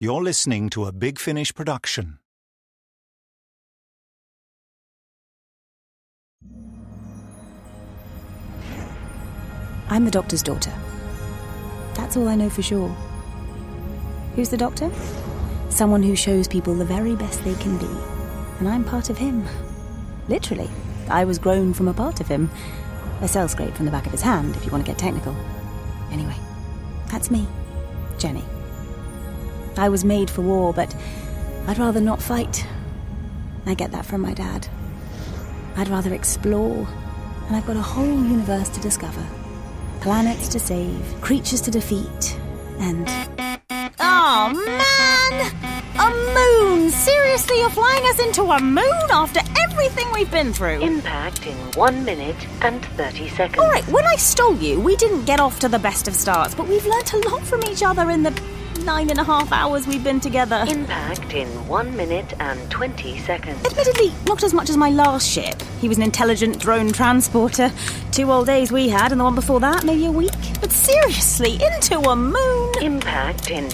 You're listening to a Big Finish production. I'm the doctor's daughter. That's all I know for sure. Who's the doctor? Someone who shows people the very best they can be. And I'm part of him. Literally. I was grown from a part of him. A cell scrape from the back of his hand, if you want to get technical. Anyway, that's me, Jenny. I was made for war, but I'd rather not fight. I get that from my dad. I'd rather explore, and I've got a whole universe to discover planets to save, creatures to defeat, and. Oh man! A moon! Seriously, you're flying us into a moon after everything we've been through? Impact in 1 minute and 30 seconds. Alright, when I stole you, we didn't get off to the best of starts, but we've learnt a lot from each other in the nine and a half hours we've been together. Impact in 1 minute and 20 seconds. Admittedly, not as much as my last ship. He was an intelligent drone transporter. Two old days we had, and the one before that, maybe a week. But seriously, into a moon! Impact in.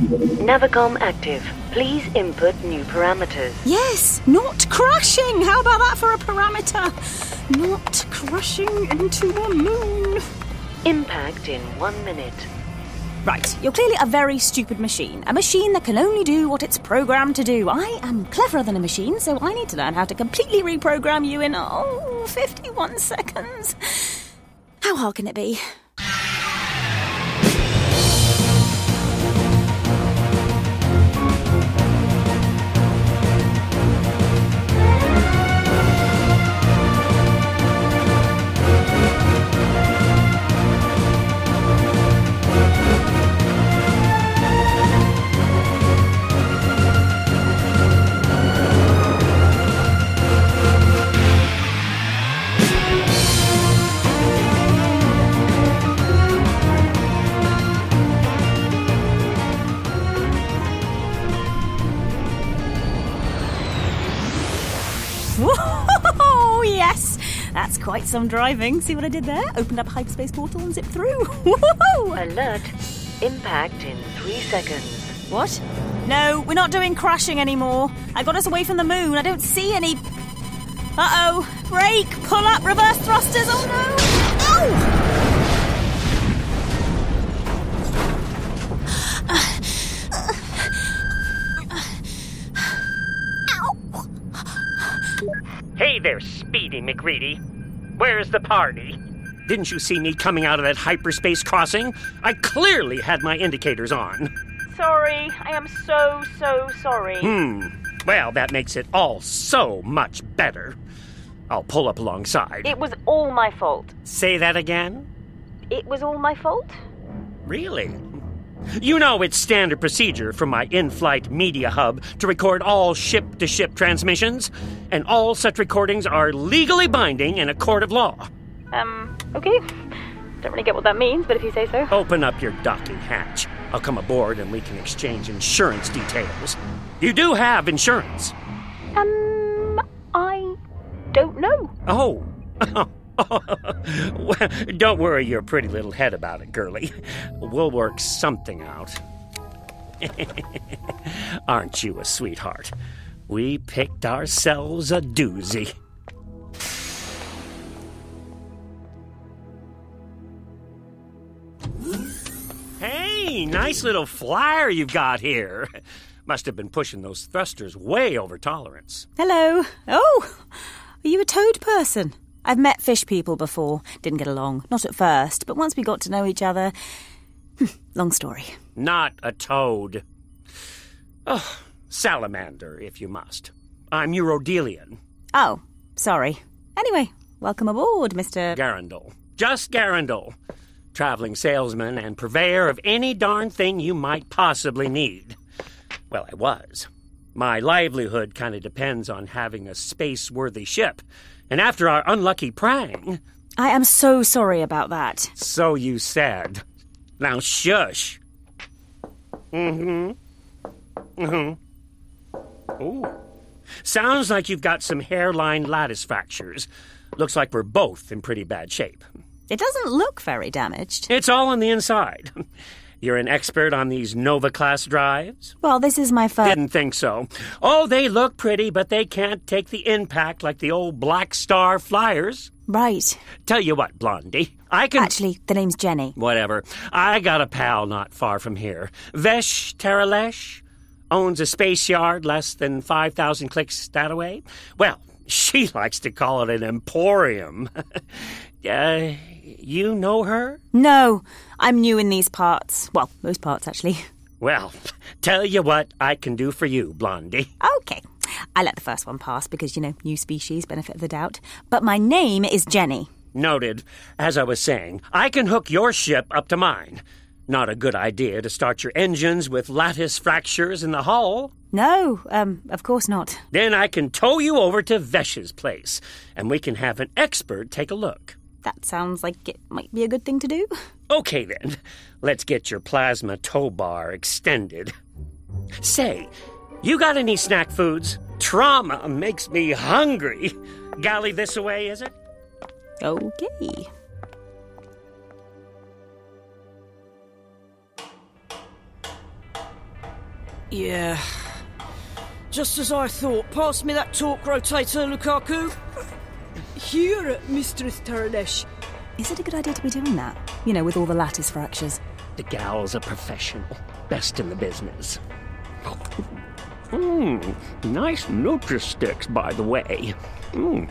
Navicom active. Please input new parameters. Yes, not crashing! How about that for a parameter? Not crashing into a moon. Impact in 1 minute. Right, you're clearly a very stupid machine. A machine that can only do what it's programmed to do. I am cleverer than a machine, so I need to learn how to completely reprogram you in, oh, 51 seconds. How hard can it be? Some driving. See what I did there? Opened up a hyperspace portal and zipped through. Alert. Impact in 3 seconds. What? No, we're not doing crashing anymore. I got us away from the moon. I don't see any. Uh oh. Brake! Pull up! Reverse thrusters! Oh no! Ow! Hey there, Speedy McReady. Where's the party? Didn't you see me coming out of that hyperspace crossing? I clearly had my indicators on. Sorry. I am so, so sorry. Hmm. Well, that makes it all so much better. I'll pull up alongside. It was all my fault. Say that again? It was all my fault? Really? You know it's standard procedure for my in flight media hub to record all ship to ship transmissions, and all such recordings are legally binding in a court of law. Um, okay. Don't really get what that means, but if you say so. Open up your docking hatch. I'll come aboard and we can exchange insurance details. You do have insurance. Um, I don't know. Oh. well, don't worry your pretty little head about it, girlie. We'll work something out. Aren't you a sweetheart? We picked ourselves a doozy. Hey, nice little flyer you've got here. Must have been pushing those thrusters way over tolerance. Hello. Oh, are you a toad person? I've met fish people before. Didn't get along. Not at first, but once we got to know each other. Hmm, long story. Not a toad. Oh, salamander, if you must. I'm Urodelian. Oh, sorry. Anyway, welcome aboard, Mr. Garundel. Just Garundel. Traveling salesman and purveyor of any darn thing you might possibly need. Well, I was. My livelihood kind of depends on having a space worthy ship. And after our unlucky prang. I am so sorry about that. So you said. Now shush. Mm hmm. Mm hmm. Ooh. Sounds like you've got some hairline lattice fractures. Looks like we're both in pretty bad shape. It doesn't look very damaged. It's all on the inside. You're an expert on these Nova class drives? Well, this is my first. Didn't think so. Oh, they look pretty, but they can't take the impact like the old Black Star Flyers. Right. Tell you what, Blondie, I can. Actually, the name's Jenny. Whatever. I got a pal not far from here. Vesh Teralesh owns a space yard less than 5,000 clicks that away. Well, she likes to call it an emporium. uh, you know her? No, I'm new in these parts. Well, most parts, actually. Well, tell you what I can do for you, Blondie. Okay. I let the first one pass because, you know, new species, benefit of the doubt. But my name is Jenny. Noted. As I was saying, I can hook your ship up to mine. Not a good idea to start your engines with lattice fractures in the hull. No, um, of course not. Then I can tow you over to Vesh's place, and we can have an expert take a look. That sounds like it might be a good thing to do. Okay then, let's get your plasma tow bar extended. Say, you got any snack foods? Trauma makes me hungry. Galley this away, is it? Okay. Yeah. Just as I thought. Pass me that torque rotator, Lukaku. Here, Mistress Terlesh. Is it a good idea to be doing that? You know, with all the lattice fractures. The gal's a professional, best in the business. Mmm, nice Nutri-Sticks, by the way. Mmm,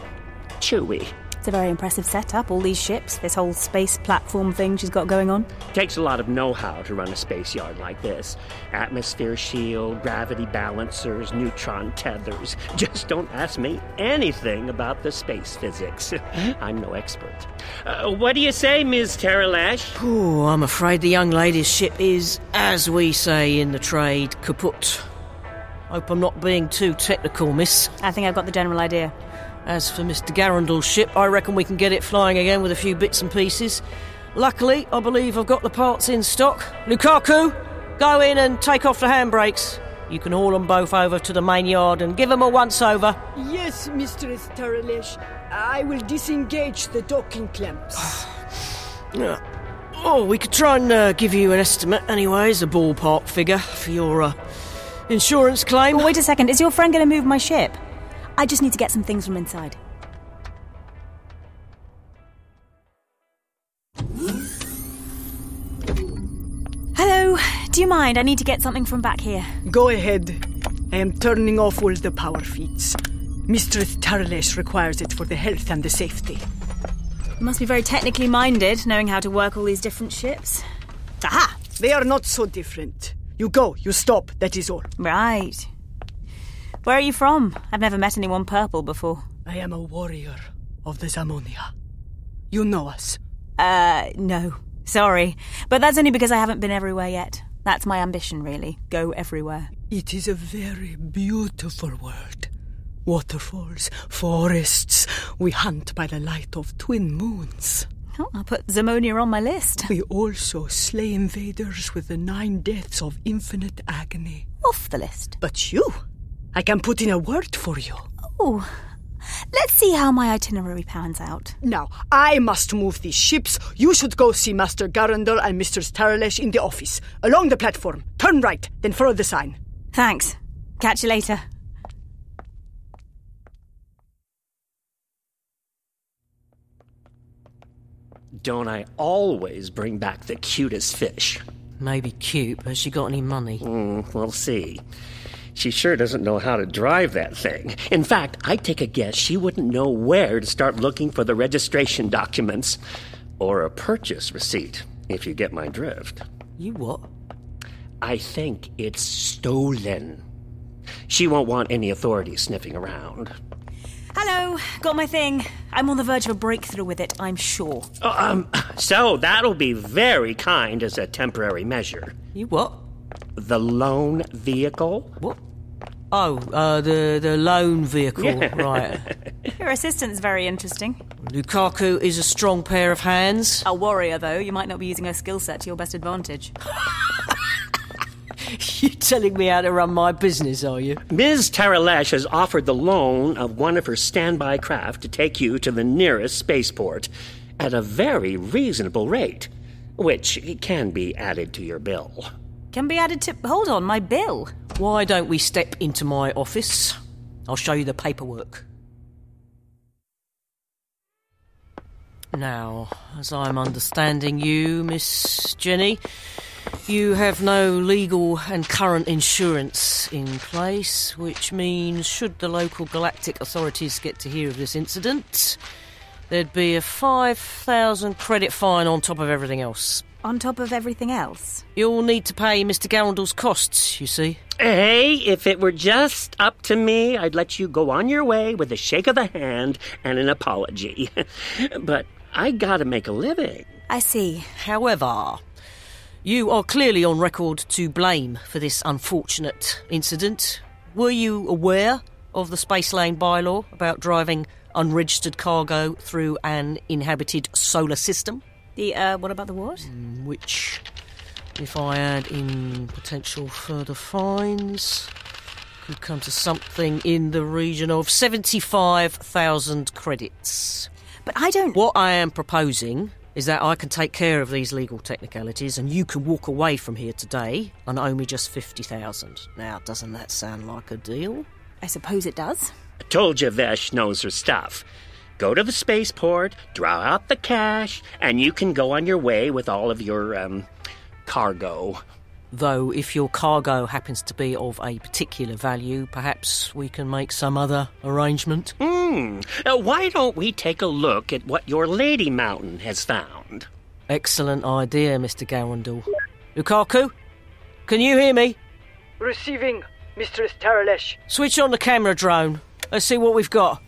chewy. It's a very impressive setup, all these ships, this whole space platform thing she's got going on. Takes a lot of know-how to run a space yard like this. Atmosphere shield, gravity balancers, neutron tethers. Just don't ask me anything about the space physics. I'm no expert. Uh, what do you say, Ms. Teralash? Oh, I'm afraid the young lady's ship is, as we say in the trade, kaput. Hope I'm not being too technical, miss. I think I've got the general idea. As for Mr. Garundel's ship, I reckon we can get it flying again with a few bits and pieces. Luckily, I believe I've got the parts in stock. Lukaku, go in and take off the handbrakes. You can haul them both over to the main yard and give them a once over. Yes, Mistress Terlesh. I will disengage the docking clamps. Oh, we could try and uh, give you an estimate, anyways, a ballpark figure for your uh, insurance claim. Wait a second, is your friend going to move my ship? I just need to get some things from inside. Hello, do you mind? I need to get something from back here. Go ahead. I am turning off all the power feeds. Mistress Terlesh requires it for the health and the safety. You must be very technically minded, knowing how to work all these different ships. Aha! They are not so different. You go, you stop, that is all. Right. Where are you from? I've never met anyone purple before. I am a warrior of the Zamonia. You know us. Uh, no. Sorry. But that's only because I haven't been everywhere yet. That's my ambition, really. Go everywhere. It is a very beautiful world. Waterfalls, forests. We hunt by the light of twin moons. Oh, I'll put Zamonia on my list. We also slay invaders with the nine deaths of infinite agony. Off the list. But you, I can put in a word for you. Oh, let's see how my itinerary pans out. Now, I must move these ships. You should go see Master Garundel and Mr. Starlesh in the office. Along the platform. Turn right, then follow the sign. Thanks. Catch you later. Don't I always bring back the cutest fish? Maybe cute, but has she got any money? Mm, we'll see. She sure doesn't know how to drive that thing. In fact, I take a guess she wouldn't know where to start looking for the registration documents or a purchase receipt, if you get my drift. You what? I think it's stolen. She won't want any authorities sniffing around. Hello, got my thing. I'm on the verge of a breakthrough with it, I'm sure. Oh, um, so that'll be very kind as a temporary measure. You what? The loan vehicle? What? Oh, uh, the the loan vehicle, Yeah. right? Your assistant's very interesting. Lukaku is a strong pair of hands. A warrior, though, you might not be using her skill set to your best advantage. you telling me how to run my business, are you? Ms. Taralesh has offered the loan of one of her standby craft to take you to the nearest spaceport at a very reasonable rate. which can be added to your bill. Can be added to. Hold on, my bill. Why don't we step into my office? I'll show you the paperwork. Now, as I'm understanding you, Miss Jenny, you have no legal and current insurance in place, which means should the local galactic authorities get to hear of this incident, there'd be a 5,000 credit fine on top of everything else. On top of everything else. You'll need to pay Mr. Garundel's costs, you see. Hey, if it were just up to me, I'd let you go on your way with a shake of the hand and an apology. but I gotta make a living. I see. However, you are clearly on record to blame for this unfortunate incident. Were you aware of the Space Lane bylaw about driving unregistered cargo through an inhabited solar system? The, uh, what about the what? Which, if I add in potential further fines, could come to something in the region of 75,000 credits. But I don't. What I am proposing is that I can take care of these legal technicalities and you can walk away from here today and owe me just 50,000. Now, doesn't that sound like a deal? I suppose it does. I told you Vesh knows her stuff. Go to the spaceport, draw out the cash, and you can go on your way with all of your, um, cargo. Though, if your cargo happens to be of a particular value, perhaps we can make some other arrangement. Hmm. Uh, why don't we take a look at what your Lady Mountain has found? Excellent idea, Mr. Garundel. Lukaku, can you hear me? Receiving, Mistress Taralesh. Switch on the camera drone. Let's see what we've got.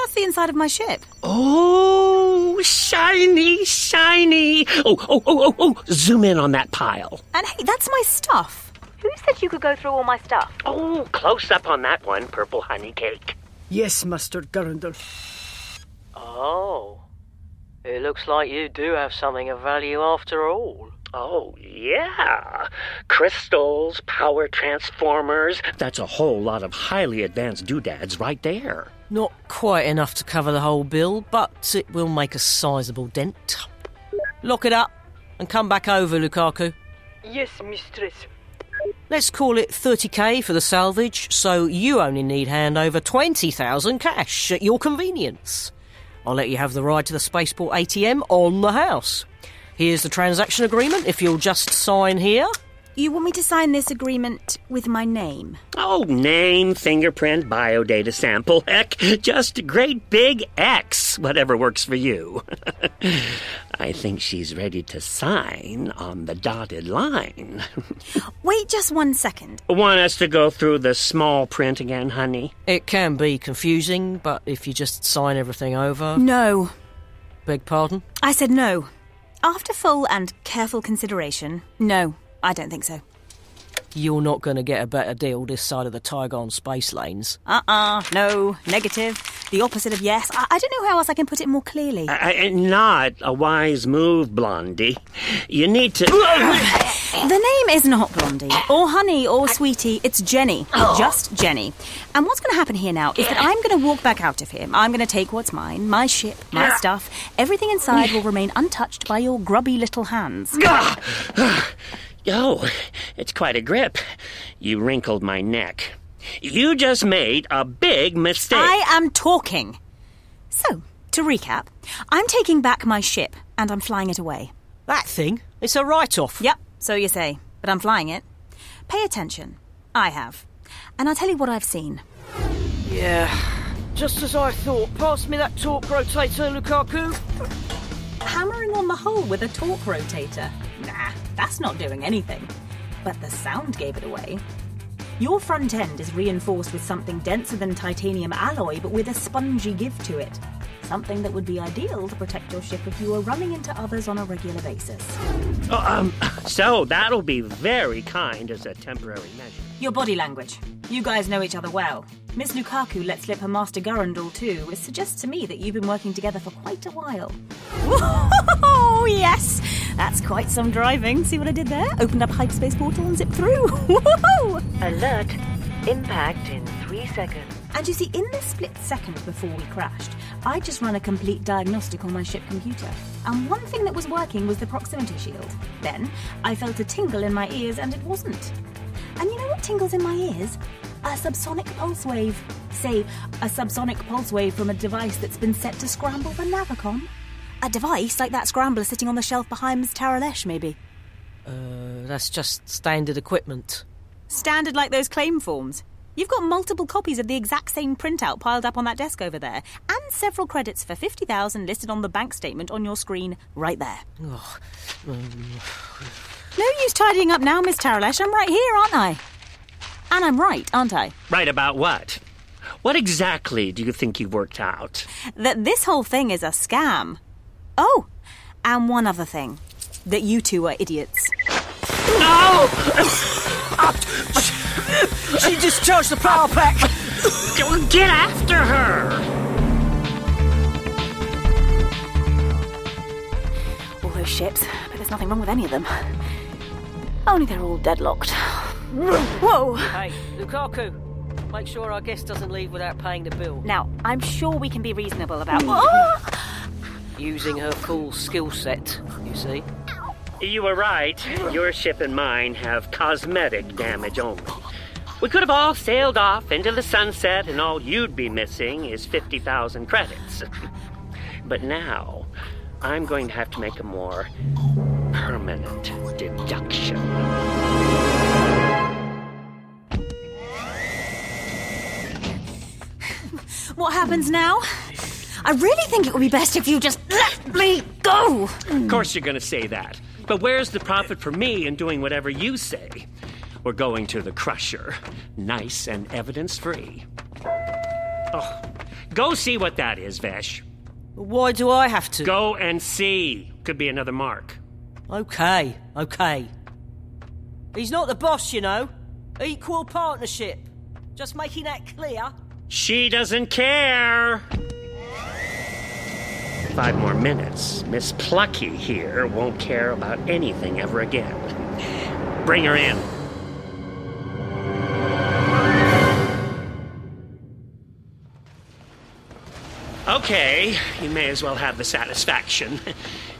That's the inside of my ship. Oh, shiny, shiny. Oh, oh, oh, oh, oh. Zoom in on that pile. And hey, that's my stuff. Who said you could go through all my stuff? Oh, close up on that one, purple honey cake. Yes, Master Garundel. Oh. It looks like you do have something of value after all. Oh, yeah. Crystals, power transformers. That's a whole lot of highly advanced doodads right there. Not quite enough to cover the whole bill, but it will make a sizable dent. Lock it up and come back over, Lukaku. Yes, Mistress. Let's call it 30k for the salvage, so you only need hand over 20,000 cash at your convenience. I'll let you have the ride to the Spaceport ATM on the house. Here's the transaction agreement if you'll just sign here. You want me to sign this agreement with my name? Oh, name, fingerprint, biodata sample. Heck, just a great big X, whatever works for you. I think she's ready to sign on the dotted line. Wait just one second. Want us to go through the small print again, honey? It can be confusing, but if you just sign everything over. No. Beg pardon? I said no. After full and careful consideration, no, I don't think so. You're not going to get a better deal this side of the Tygon space lanes. Uh uh no, negative. The opposite of yes. I, I don't know how else I can put it more clearly. I, I- not a wise move, Blondie. You need to. The name isn't Blondie, or Honey, or Sweetie. It's Jenny. Just Jenny. And what's going to happen here now is that I'm going to walk back out of here. I'm going to take what's mine my ship, my stuff. Everything inside will remain untouched by your grubby little hands. Oh, it's quite a grip. You wrinkled my neck. You just made a big mistake. I am talking. So, to recap, I'm taking back my ship and I'm flying it away. That thing? It's a write off. Yep, so you say, but I'm flying it. Pay attention. I have. And I'll tell you what I've seen. Yeah. Just as I thought. Pass me that torque rotator, Lukaku. Hammering on the hull with a torque rotator. That's not doing anything. But the sound gave it away. Your front end is reinforced with something denser than titanium alloy, but with a spongy give to it. Something that would be ideal to protect your ship if you were running into others on a regular basis. Oh, um, so that'll be very kind as a temporary measure. Your body language. You guys know each other well. Miss Lukaku let slip her Master Garundel too, which suggests to me that you've been working together for quite a while. Oh yes! That's quite some driving. See what I did there? Opened up hyperspace portal and zipped through. Woohoo! Alert. Impact in three seconds. And you see, in the split second before we crashed, I just ran a complete diagnostic on my ship computer. And one thing that was working was the proximity shield. Then I felt a tingle in my ears, and it wasn't. And you know what tingles in my ears? A subsonic pulse wave. Say, a subsonic pulse wave from a device that's been set to scramble the Navicom. A device like that scrambler sitting on the shelf behind Ms. Taralesh, maybe. Uh, that's just standard equipment. Standard like those claim forms. You've got multiple copies of the exact same printout piled up on that desk over there, and several credits for 50,000 listed on the bank statement on your screen right there. Oh, um, No use tidying up now, Miss Taralesh. I'm right here, aren't I? And I'm right, aren't I? Right about what? What exactly do you think you've worked out? That this whole thing is a scam. Oh, and one other thing. That you two are idiots. No! she discharged the power pack! Go and get after her! All those ships, but there's nothing wrong with any of them. Only they're all deadlocked. Whoa! Hey, Lukaku, make sure our guest doesn't leave without paying the bill. Now, I'm sure we can be reasonable about. Oh! Using her full skill set, you see. You were right. Your ship and mine have cosmetic damage only. We could have all sailed off into the sunset, and all you'd be missing is 50,000 credits. But now, I'm going to have to make a more permanent deduction. What happens now? I really think it would be best if you just let me go. Of course, you're going to say that. But where's the profit for me in doing whatever you say? We're going to the crusher, nice and evidence free. Oh, go see what that is, Vesh. Why do I have to? Go and see. Could be another mark. Okay, okay. He's not the boss, you know. Equal partnership. Just making that clear. She doesn't care. Five more minutes. Miss Plucky here won't care about anything ever again. Bring her in. Okay, you may as well have the satisfaction.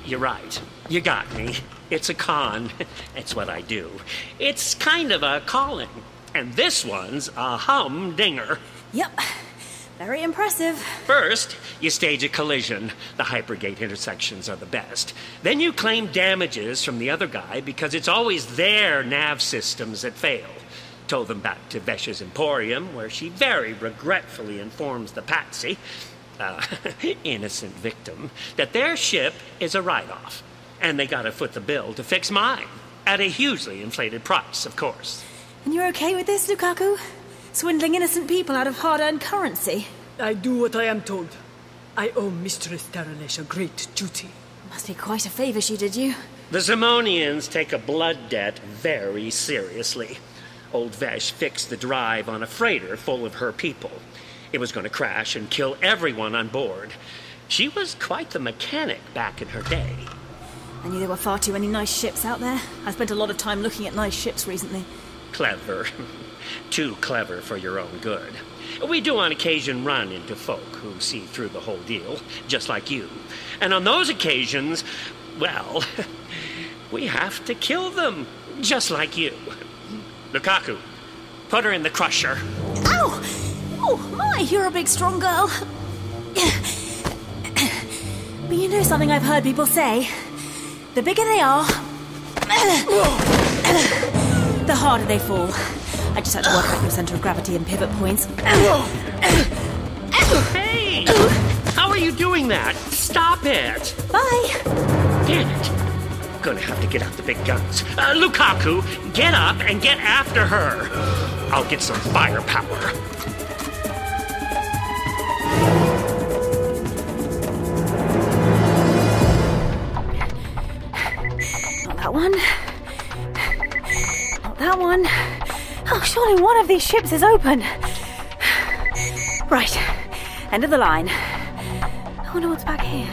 You're right. You got me. It's a con. It's what I do. It's kind of a calling. And this one's a humdinger. Yep. Very impressive. First, you stage a collision. The hypergate intersections are the best. Then you claim damages from the other guy because it's always their nav systems that fail. Told them back to Vesh's Emporium, where she very regretfully informs the patsy, uh, innocent victim, that their ship is a write off. And they gotta foot the bill to fix mine. At a hugely inflated price, of course. And you're okay with this, Lukaku? Swindling innocent people out of hard earned currency? I do what I am told. I owe Mistress Taralesh a great duty. Must be quite a favor she did you. The Simonians take a blood debt very seriously. Old Vesh fixed the drive on a freighter full of her people. It was going to crash and kill everyone on board. She was quite the mechanic back in her day. I knew there were far too many nice ships out there. I've spent a lot of time looking at nice ships recently. Clever. Too clever for your own good. We do on occasion run into folk who see through the whole deal, just like you. And on those occasions, well, we have to kill them, just like you. Lukaku, put her in the crusher. Ow! Oh, my, you're a big, strong girl. But you know something I've heard people say? The bigger they are, the harder they fall. I just had to work out your center of gravity and pivot points. Hey! How are you doing that? Stop it! Bye! Damn it! Gonna have to get out the big guns. Uh, Lukaku, get up and get after her. I'll get some firepower. That one. Not that one. Oh, surely one of these ships is open. Right. End of the line. I wonder what's back here.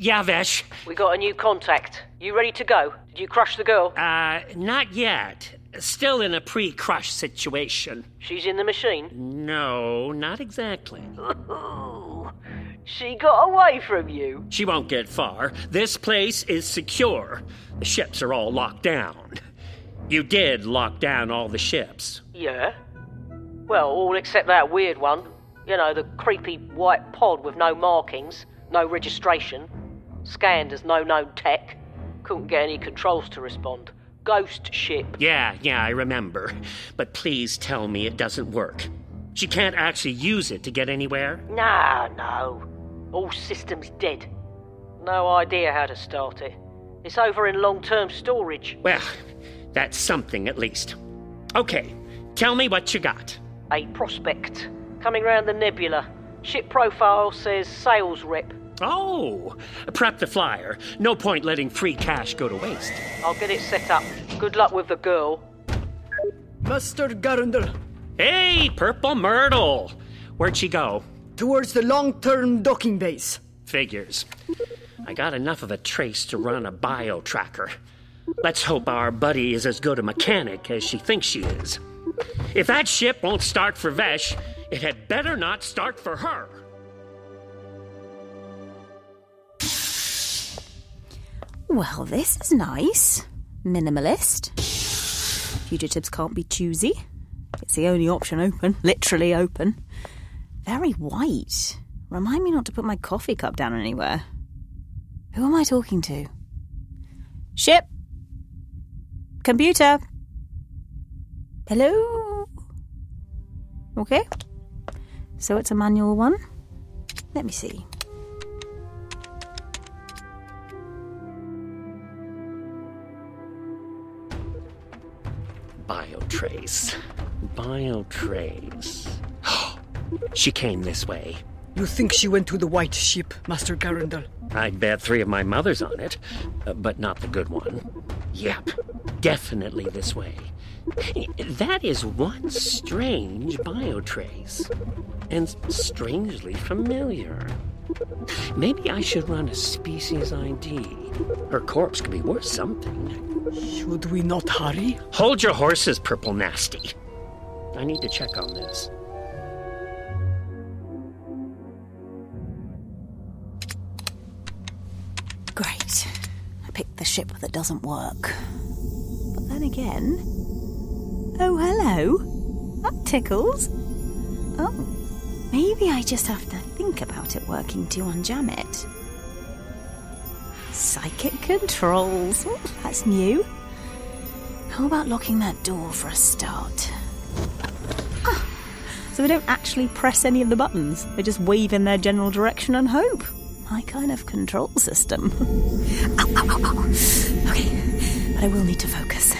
Yavesh. We got a new contact. You ready to go? Did you crush the girl? Uh, not yet. Still in a pre crush situation. She's in the machine. No, not exactly. she got away from you. She won't get far. This place is secure. The ships are all locked down. You did lock down all the ships. Yeah? Well, all except that weird one. You know, the creepy white pod with no markings, no registration, scanned as no known tech. Couldn't get any controls to respond. Ghost ship. Yeah, yeah, I remember. But please tell me it doesn't work. She can't actually use it to get anywhere? Nah, no. All systems dead. No idea how to start it. It's over in long term storage. Well, that's something at least. Okay, tell me what you got. A prospect. Coming round the nebula. Ship profile says sales rep. Oh, prep the flyer. No point letting free cash go to waste. I'll get it set up. Good luck with the girl. Master Garundel, Hey, Purple Myrtle! Where'd she go? towards the long term docking base. Figures. I got enough of a trace to run a bio tracker. Let's hope our buddy is as good a mechanic as she thinks she is. If that ship won't start for Vesh, it had better not start for her. Well, this is nice. Minimalist. Fugitives can't be choosy. It's the only option open, literally open. Very white. Remind me not to put my coffee cup down anywhere. Who am I talking to? Ship. Computer. Hello. Okay. So it's a manual one. Let me see. Biotrace. Biotrace. she came this way. You think she went to the white ship, Master Garundel? I'd bet three of my mothers on it, uh, but not the good one. Yep, definitely this way. That is one strange biotrace, and strangely familiar. Maybe I should run a species ID. Her corpse could be worth something. Should we not hurry? Hold your horses, Purple Nasty. I need to check on this. Great. I picked the ship that doesn't work. But then again. Oh, hello. That tickles. Oh, maybe I just have to think about it working to unjam it. Psychic controls. Oh, that's new. How about locking that door for a start? Ah, so they don't actually press any of the buttons. They just wave in their general direction and hope. My kind of control system. ow, ow, ow. Okay, but I will need to focus.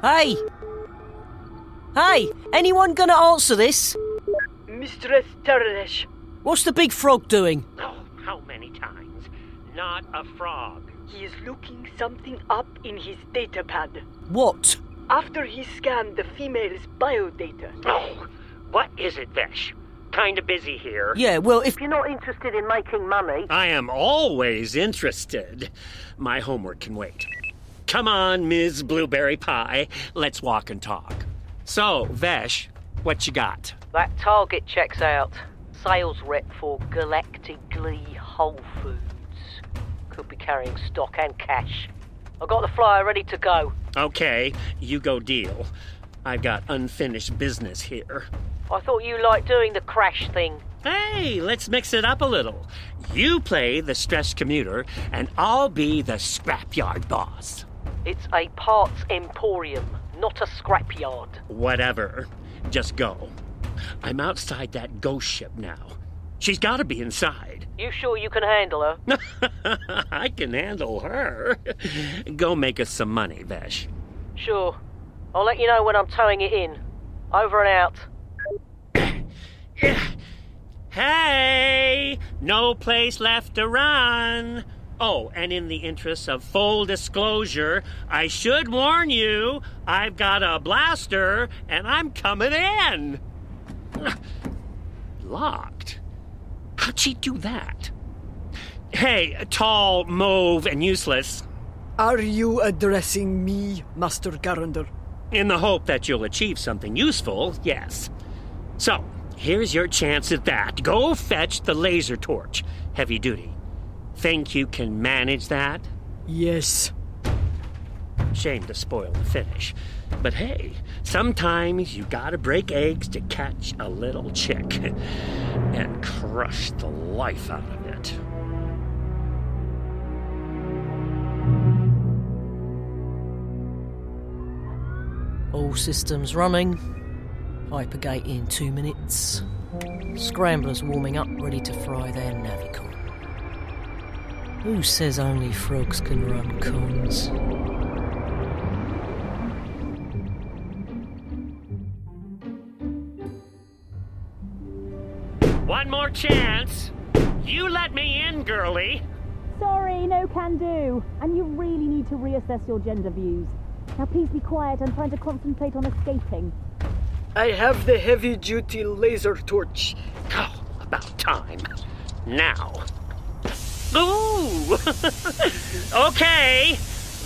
Hey! Hey! Anyone gonna answer this? Mistress Terlesh. What's the big frog doing? Oh, how many times? Not a frog. He is looking something up in his datapad. What? After he scanned the female's biodata. Oh, what is it, Vesh? Kinda busy here. Yeah, well, if If you're not interested in making money, I am always interested. My homework can wait. Come on, Ms. Blueberry Pie. Let's walk and talk. So, Vesh, what you got? that target checks out. Sales rep for Galactically Whole Foods. Could be carrying stock and cash. I got the flyer ready to go. Okay, you go deal. I've got unfinished business here. I thought you liked doing the crash thing. Hey, let's mix it up a little. You play the stressed commuter, and I'll be the scrapyard boss. It's a parts emporium, not a scrapyard. Whatever. Just go. I'm outside that ghost ship now. She's got to be inside. You sure you can handle her? I can handle her. Go make us some money, Vesh. Sure. I'll let you know when I'm towing it in. Over and out. Hey! No place left to run. Oh, and in the interest of full disclosure, I should warn you I've got a blaster and I'm coming in. Locked? How'd she do that? Hey, tall, mauve, and useless. Are you addressing me, Master Garundel? In the hope that you'll achieve something useful, yes. So, here's your chance at that. Go fetch the laser torch, heavy duty. Think you can manage that? Yes. Shame to spoil the finish. But hey, sometimes you gotta break eggs to catch a little chick and crush the life out of it. All systems running. Hypergate in two minutes. Scramblers warming up, ready to fry their Navicom. Who says only frogs can run cons? One more chance. You let me in, girlie. Sorry, no can do. And you really need to reassess your gender views. Now please be quiet. I'm trying to concentrate on escaping. I have the heavy duty laser torch. Oh, about time. Now. Ooh! okay,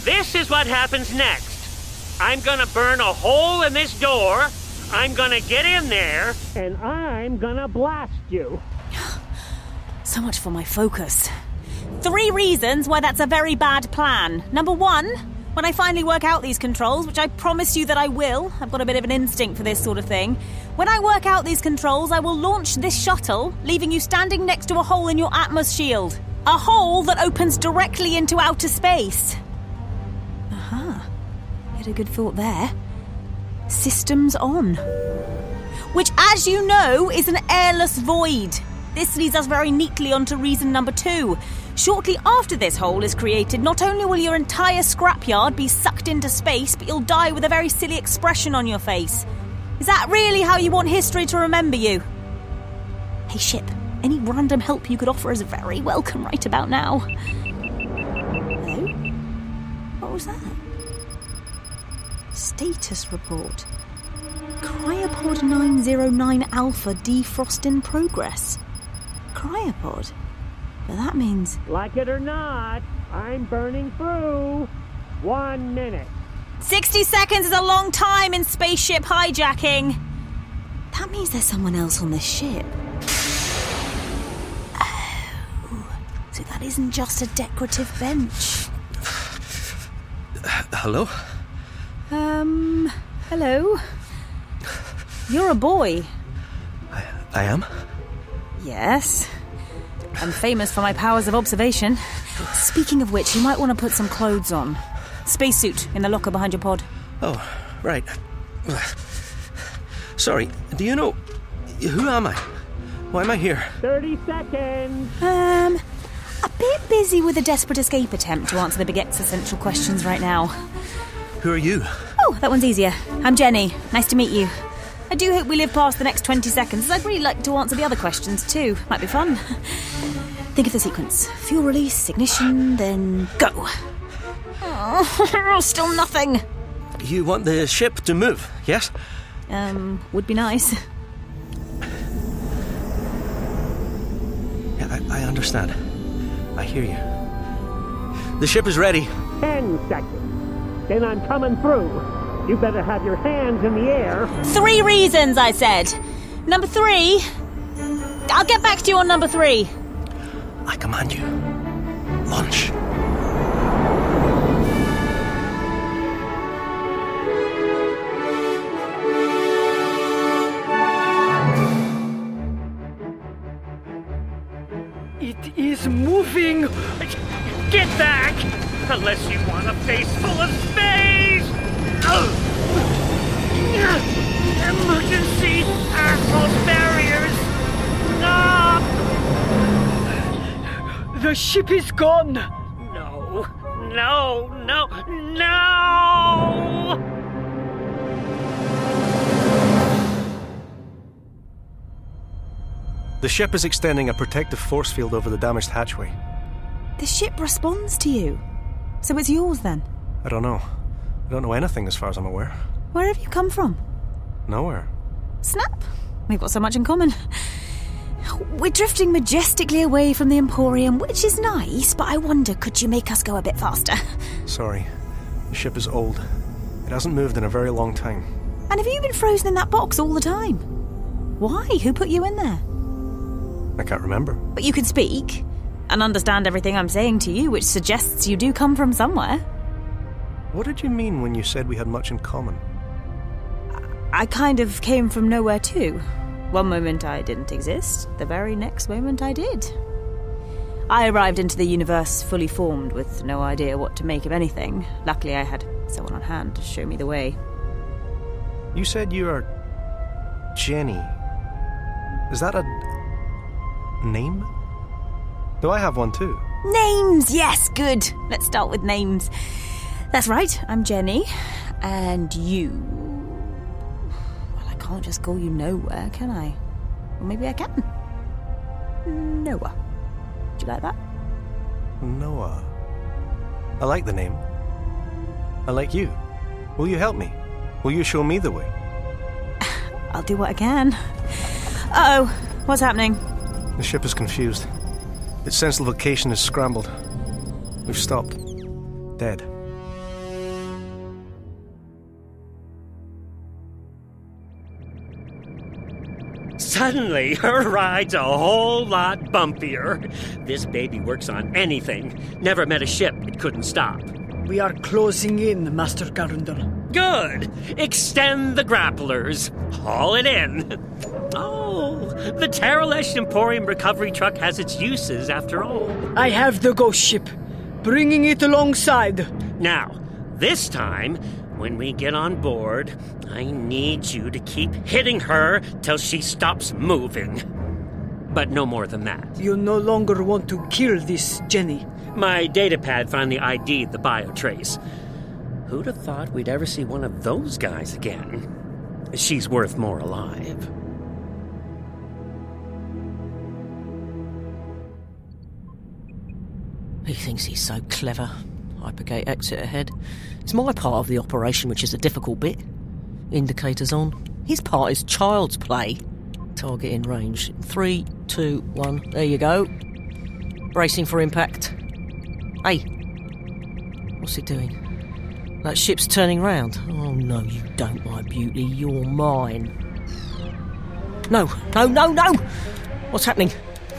this is what happens next. I'm gonna burn a hole in this door. I'm gonna get in there, and I'm gonna blast you. So much for my focus. Three reasons why that's a very bad plan. Number one, when I finally work out these controls, which I promise you that I will, I've got a bit of an instinct for this sort of thing. When I work out these controls, I will launch this shuttle, leaving you standing next to a hole in your Atmos shield. A hole that opens directly into outer space. Aha. You had a good thought there. Systems on. Which, as you know, is an airless void. This leads us very neatly onto reason number two. Shortly after this hole is created, not only will your entire scrapyard be sucked into space, but you'll die with a very silly expression on your face. Is that really how you want history to remember you? Hey, ship, any random help you could offer is very welcome right about now. Hello? What was that? Status report. Cryopod 909 Alpha defrost in progress. Cryopod? Well, that means. Like it or not, I'm burning through. One minute. 60 seconds is a long time in spaceship hijacking. That means there's someone else on this ship. That isn't just a decorative bench. Hello? Um, hello? You're a boy. I am? Yes. I'm famous for my powers of observation. Speaking of which, you might want to put some clothes on. Spacesuit in the locker behind your pod. Oh, right. Sorry, do you know. Who am I? Why am I here? 30 seconds. Um, a bit busy with a desperate escape attempt to answer the big existential questions right now. Who are you? Oh, that one's easier. I'm Jenny. Nice to meet you. I do hope we live past the next 20 seconds, as I'd really like to answer the other questions too. Might be fun. Think of the sequence fuel release, ignition, then go. Oh, still nothing. You want the ship to move, yes? Um, would be nice. Yeah, I, I understand. I hear you. The ship is ready. 10 seconds. Then I'm coming through. You better have your hands in the air. Three reasons, I said. Number three. I'll get back to you on number three. I command you. Launch. Moving! Get back! Unless you want a face full of space! Ugh. Emergency asphalt barriers! No! The ship is gone! No, no, no, no! The ship is extending a protective force field over the damaged hatchway. The ship responds to you. So it's yours then? I don't know. I don't know anything as far as I'm aware. Where have you come from? Nowhere. Snap. We've got so much in common. We're drifting majestically away from the Emporium, which is nice, but I wonder could you make us go a bit faster? Sorry. The ship is old. It hasn't moved in a very long time. And have you been frozen in that box all the time? Why? Who put you in there? I can't remember. But you can speak and understand everything I'm saying to you, which suggests you do come from somewhere. What did you mean when you said we had much in common? I kind of came from nowhere too. One moment I didn't exist, the very next moment I did. I arrived into the universe fully formed with no idea what to make of anything. Luckily, I had someone on hand to show me the way. You said you are. Jenny. Is that a. name? Do I have one too? Names, yes, good. Let's start with names. That's right, I'm Jenny. And you. Well, I can't just call you nowhere, can I? Or maybe I can. Noah. Do you like that? Noah. I like the name. I like you. Will you help me? Will you show me the way? I'll do what I can. Uh oh, what's happening? The ship is confused. Its sense of location is scrambled. We've stopped. Dead. Suddenly, her ride's a whole lot bumpier. This baby works on anything. Never met a ship it couldn't stop. We are closing in, Master Garundel. Good! Extend the grapplers. Haul it in. Oh, the Taralesh Emporium recovery truck has its uses after all. I have the ghost ship, bringing it alongside. Now, this time, when we get on board, I need you to keep hitting her till she stops moving. But no more than that. You no longer want to kill this Jenny. My datapad finally ID'd the biotrace. Who'd have thought we'd ever see one of those guys again? She's worth more alive. He thinks he's so clever. Hypergate exit ahead. It's my part of the operation which is the difficult bit. Indicators on. His part is child's play. Target in range. Three, two, one. There you go. Bracing for impact. Hey. What's he doing? That ship's turning round. Oh, no, you don't, my beauty. You're mine. No, no, no, no! What's happening?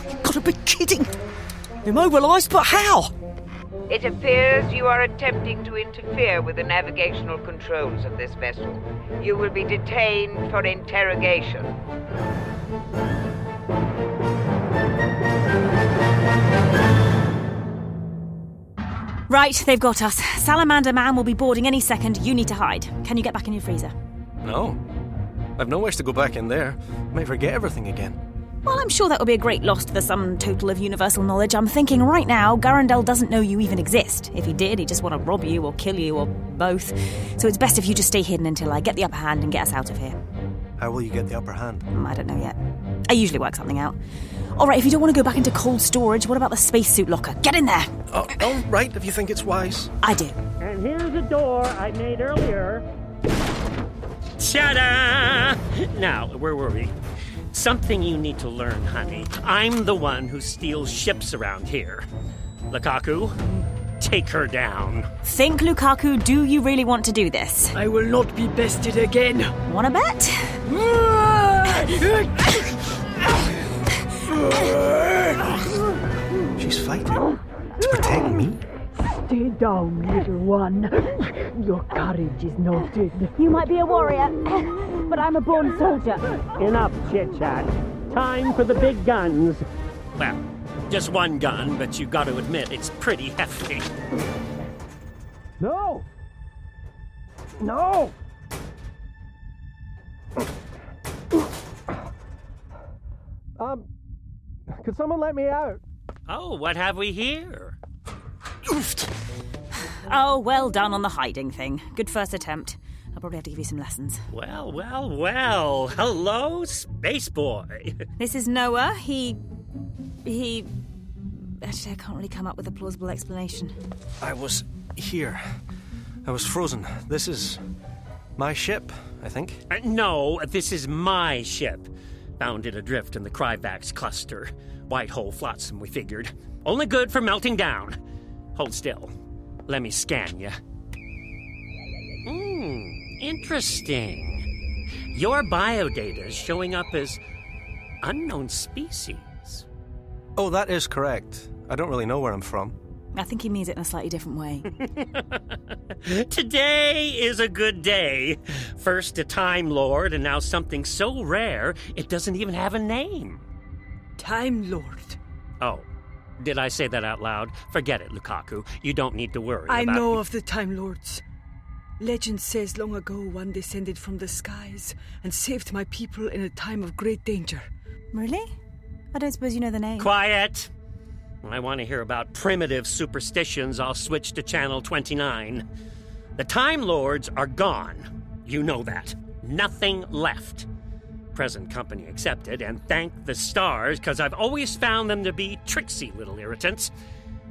You've got to be kidding! Immobilised, but how? It appears you are attempting to interfere with the navigational controls of this vessel. You will be detained for interrogation. Right, they've got us. Salamander Man will be boarding any second. You need to hide. Can you get back in your freezer? No. I've no wish to go back in there. I might forget everything again. Well, I'm sure that would be a great loss to the sum total of universal knowledge. I'm thinking right now, Garundel doesn't know you even exist. If he did, he'd just want to rob you or kill you or both. So it's best if you just stay hidden until I get the upper hand and get us out of here. How will you get the upper hand? Mm, I don't know yet. I usually work something out. All right, if you don't want to go back into cold storage, what about the spacesuit locker? Get in there! Oh, all right, if you think it's wise. I do. And here's a door I made earlier. Ta-da! Now, where were we? Something you need to learn, honey. I'm the one who steals ships around here. Lukaku, take her down. Think, Lukaku, do you really want to do this? I will not be bested again. Wanna bet? She's fighting. To protect me? Stay down, little one. Your courage is noted. You might be a warrior, but I'm a born soldier. Enough chit chat. Time for the big guns. Well, just one gun, but you've got to admit it's pretty hefty. No! No! Um, could someone let me out? Oh, what have we here? Oh, well done on the hiding thing. Good first attempt. I'll probably have to give you some lessons. Well, well, well. Hello, Space Boy. This is Noah. He. he. Actually, I can't really come up with a plausible explanation. I was here. I was frozen. This is my ship, I think. Uh, no, this is my ship. Found it adrift in the Cryvax cluster. White hole flotsam, we figured. Only good for melting down. Hold still. Let me scan you. Hmm, interesting. Your biodata is showing up as unknown species. Oh, that is correct. I don't really know where I'm from. I think he means it in a slightly different way. Today is a good day. First a Time Lord, and now something so rare it doesn't even have a name. Time Lord. Oh, did I say that out loud? Forget it, Lukaku. You don't need to worry. I about know of the Time Lords. Legend says long ago one descended from the skies and saved my people in a time of great danger. Really? I don't suppose you know the name. Quiet! When I want to hear about primitive superstitions, I'll switch to Channel 29. The Time Lords are gone. You know that. Nothing left. Present company accepted, and thank the stars, because I've always found them to be tricksy little irritants.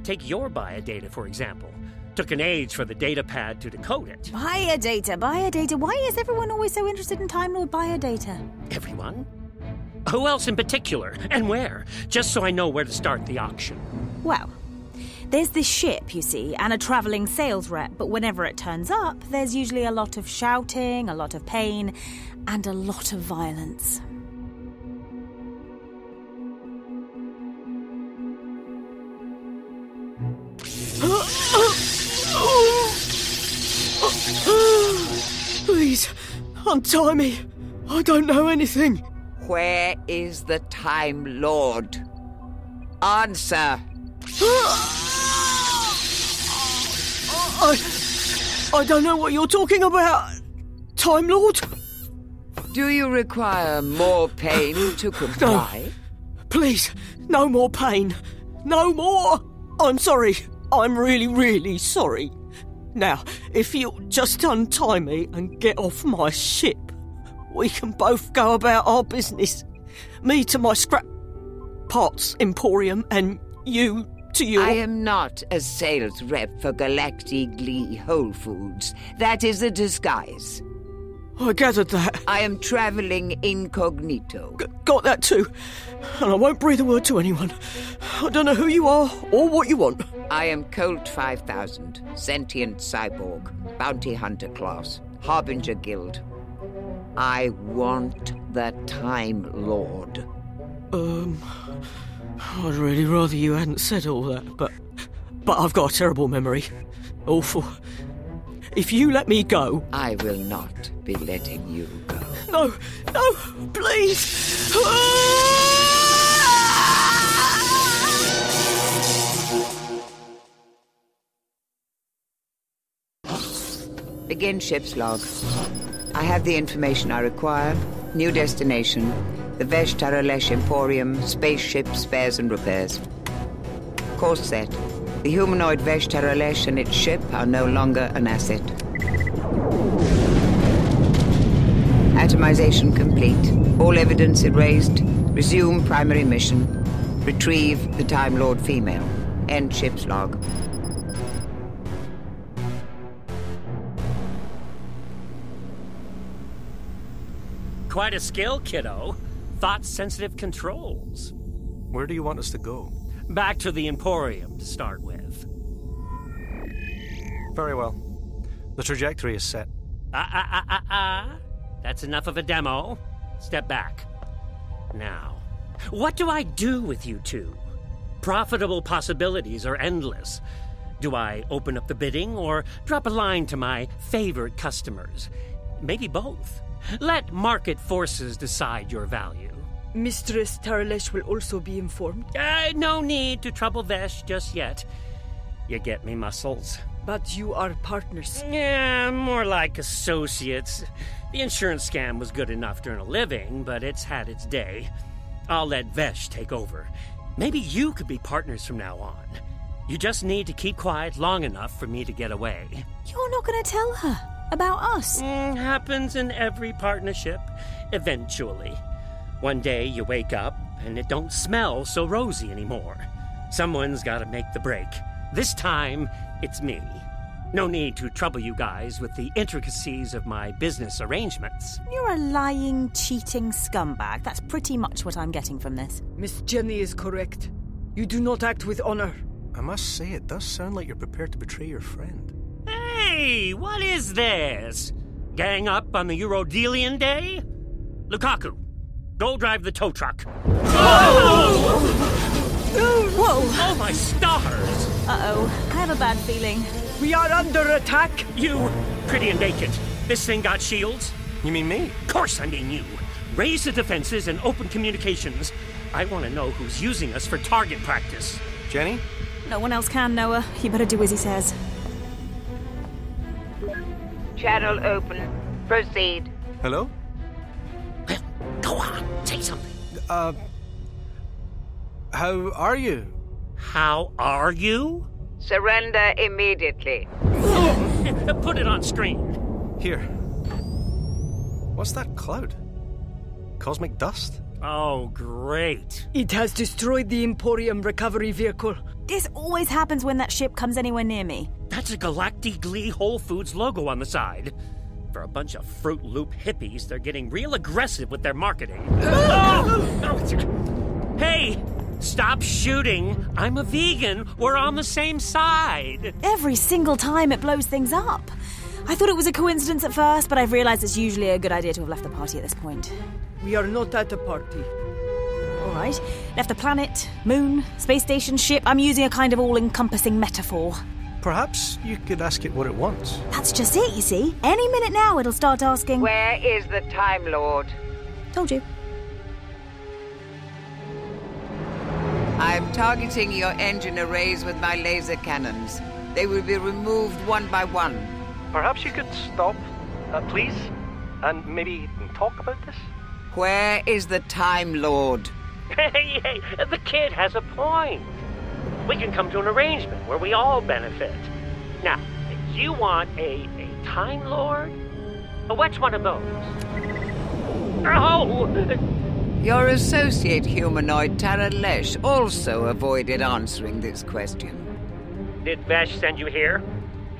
Take your biodata, for example. Took an age for the data pad to decode it. Biodata, biodata. Why is everyone always so interested in Time Lord biodata? Everyone? Who else in particular? And where? Just so I know where to start the auction. Well, there's this ship, you see, and a travelling sales rep, but whenever it turns up, there's usually a lot of shouting, a lot of pain, and a lot of violence. Please, untie me. I don't know anything. Where is the Time Lord? Answer. I. I don't know what you're talking about. Time Lord? Do you require more pain to comply? No. Please, no more pain. No more. I'm sorry. I'm really, really sorry. Now, if you'll just untie me and get off my ship, we can both go about our business. Me to my scrap parts emporium, and you to your. I am not a sales rep for Galactically Whole Foods. That is a disguise. I gathered that. I am traveling incognito. G- got that too. And I won't breathe a word to anyone. I don't know who you are or what you want. I am Colt 5000, sentient cyborg, bounty hunter class, harbinger guild. I want the Time Lord. Um, I'd really rather you hadn't said all that, but but I've got a terrible memory. Awful. If you let me go, I will not be letting you go. No, no, please. Begin ship's log. I have the information I require. New destination. The Vesh Emporium, spaceship, spares and repairs. Course set. The humanoid Vesh and its ship are no longer an asset. Atomization complete. All evidence erased. Resume primary mission. Retrieve the Time Lord female. End ship's log. Quite a skill, kiddo. Thought sensitive controls. Where do you want us to go? Back to the Emporium to start with. Very well. The trajectory is set. Ah, ah, ah, ah, ah. That's enough of a demo. Step back. Now, what do I do with you two? Profitable possibilities are endless. Do I open up the bidding or drop a line to my favorite customers? Maybe both. Let market forces decide your value. Mistress Taralesh will also be informed. Uh, no need to trouble Vesh just yet. You get me, muscles? But you are partners. Yeah, more like associates. The insurance scam was good enough to earn a living, but it's had its day. I'll let Vesh take over. Maybe you could be partners from now on. You just need to keep quiet long enough for me to get away. You're not going to tell her about us. Mm, happens in every partnership, eventually. One day you wake up and it don't smell so rosy anymore. Someone's gotta make the break. This time, it's me. No need to trouble you guys with the intricacies of my business arrangements. You're a lying, cheating scumbag. That's pretty much what I'm getting from this. Miss Jenny is correct. You do not act with honor. I must say, it does sound like you're prepared to betray your friend. Hey, what is this? Gang up on the Urodelian day? Lukaku, go drive the tow truck. Whoa! Oh, my stars! Uh oh, I have a bad feeling. We are under attack. You, pretty and naked. This thing got shields? You mean me? Of course I mean you. Raise the defenses and open communications. I want to know who's using us for target practice. Jenny? No one else can, Noah. You better do as he says. Channel open. Proceed. Hello? Well, go on. Say something. Uh. How are you? How are you? Surrender immediately. Put it on screen. Here. What's that cloud? Cosmic dust? Oh, great. It has destroyed the Emporium recovery vehicle. This always happens when that ship comes anywhere near me. That's a Galactic Glee Whole Foods logo on the side. For a bunch of Fruit Loop hippies, they're getting real aggressive with their marketing. oh! Oh, hey, stop shooting. I'm a vegan. We're on the same side. Every single time it blows things up. I thought it was a coincidence at first, but I've realized it's usually a good idea to have left the party at this point. We are not at a party. All right. Left the planet, moon, space station, ship. I'm using a kind of all encompassing metaphor. Perhaps you could ask it what it wants. That's just it, you see. Any minute now it'll start asking. Where is the Time Lord? Told you. I'm targeting your engine arrays with my laser cannons. They will be removed one by one. Perhaps you could stop, uh, please, and maybe talk about this? Where is the Time Lord? Hey, hey, the kid has a point. We can come to an arrangement where we all benefit. Now, you want a, a Time Lord? What's one of those? Oh! Your associate humanoid, Taralesh, also avoided answering this question. Did Vesh send you here?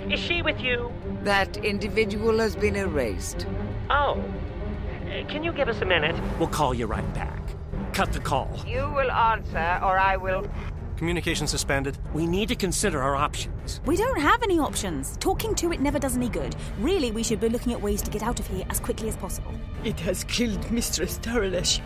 Is she with you? That individual has been erased. Oh. Can you give us a minute? We'll call you right back. Cut the call. You will answer, or I will. Communication suspended. We need to consider our options. We don't have any options. Talking to it never does any good. Really, we should be looking at ways to get out of here as quickly as possible. It has killed Mistress Taralesh.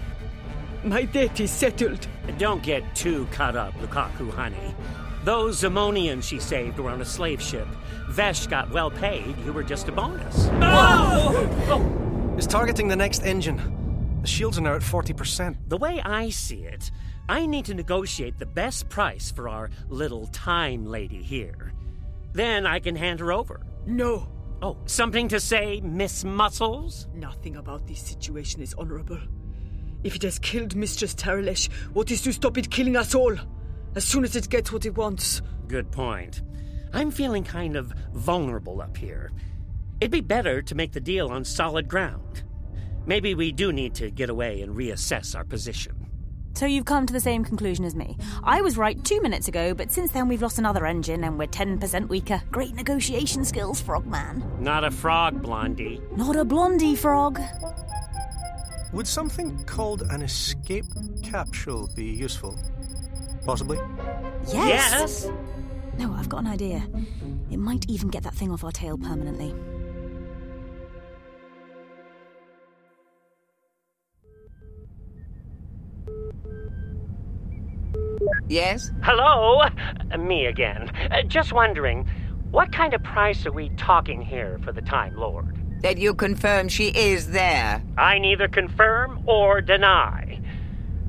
My debt is settled. Don't get too caught up, Lukaku, honey. Those Zemonians she saved were on a slave ship. Vesh got well paid. You were just a bonus. Oh! oh! It's targeting the next engine. The shields are now at 40%. The way I see it, I need to negotiate the best price for our little time lady here. Then I can hand her over. No. Oh, something to say, Miss Muscles? Nothing about this situation is honorable. If it has killed Mistress Taralesh, what is to stop it killing us all? As soon as it gets what it wants. Good point. I'm feeling kind of vulnerable up here. It'd be better to make the deal on solid ground. Maybe we do need to get away and reassess our position. So you've come to the same conclusion as me. I was right two minutes ago, but since then we've lost another engine and we're 10% weaker. Great negotiation skills, Frogman. Not a frog, Blondie. Not a blondie frog. Would something called an escape capsule be useful? Possibly? Yes. Yes? No, I've got an idea. It might even get that thing off our tail permanently. Yes? Hello? Uh, me again. Uh, just wondering, what kind of price are we talking here for the Time Lord? That you confirm she is there. I neither confirm or deny.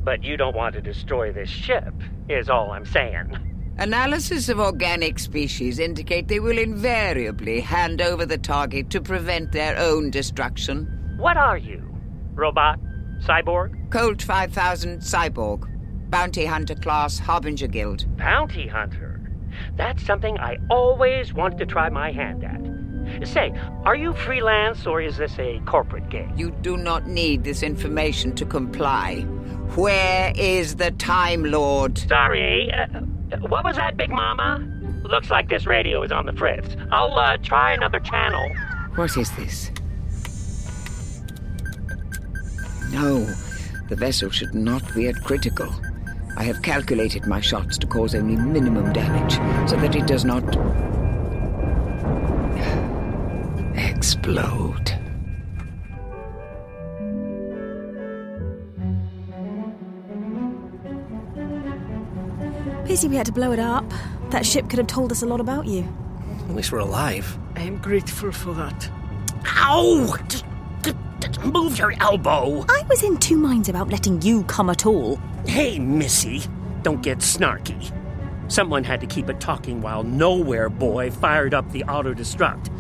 But you don't want to destroy this ship, is all I'm saying. Analysis of organic species indicate they will invariably hand over the target to prevent their own destruction. What are you? Robot? Cyborg? Colt 5000 Cyborg. Bounty Hunter class Harbinger Guild. Bounty Hunter? That's something I always wanted to try my hand at. Say, are you freelance or is this a corporate gig? You do not need this information to comply. Where is the Time Lord? Sorry. Uh, What was that, Big Mama? Looks like this radio is on the fritz. I'll uh, try another channel. What is this? No, the vessel should not be at critical. I have calculated my shots to cause only minimum damage so that it does not explode. Pity we had to blow it up. That ship could have told us a lot about you. At least we're alive. I am grateful for that. Ow! Just, just, just move your elbow. I was in two minds about letting you come at all. Hey, Missy, don't get snarky. Someone had to keep it talking while Nowhere Boy fired up the auto destruct.